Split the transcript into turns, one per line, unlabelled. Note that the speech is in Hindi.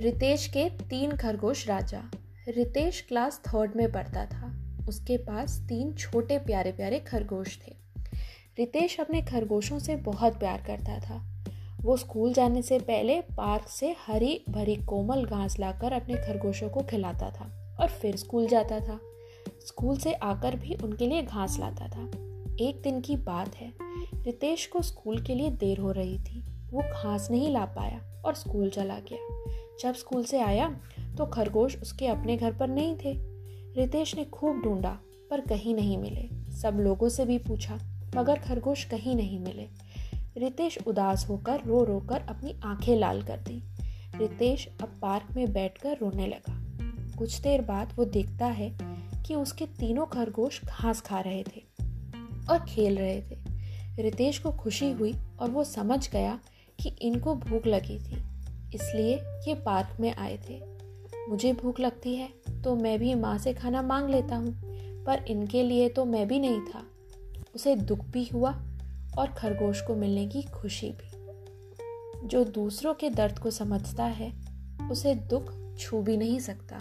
रितेश के तीन खरगोश राजा। रितेश क्लास थर्ड में पढ़ता था। उसके पास तीन छोटे प्यारे प्यारे खरगोश थे। रितेश अपने खरगोशों से बहुत प्यार करता था। वो स्कूल जाने से पहले पार्क से हरी भरी कोमल घास लाकर अपने खरगोशों को खिलाता था और फिर स्कूल जाता था। स्कूल से आकर भी उनके लिए घास लाता था। एक दिन की बात है, रितेश को स्कूल के लिए देर हो रही थी। वो घास नहीं ला पाया और स्कूल चला गया। जब स्कूल से आया तो खरगोश उसके अपने घर पर नहीं थे। रितेश ने खूब ढूंढा, पर कहीं नहीं मिले। सब लोगों से भी पूछा, मगर खरगोश कहीं नहीं मिले। रितेश उदास होकर, रो रो कर अपनी आँखें लाल कर दी। रितेश अब पार्क में बैठकर रोने लगा। कुछ देर बाद वो देखता है कि उसके तीनों खरगोश घास खा रहे थे और खेल रहे थे। रितेश को खुशी हुई और वो समझ गया कि इनको भूख लगी थी। इसलिए ये पार्क में आए थे। मुझे भूख लगती है तो मैं भी माँ से खाना मांग लेता हूँ, पर इनके लिए तो मैं भी नहीं था। उसे दुख भी हुआ और खरगोश को मिलने की खुशी भी। जो दूसरों के दर्द को समझता है, उसे दुख छू भी नहीं सकता।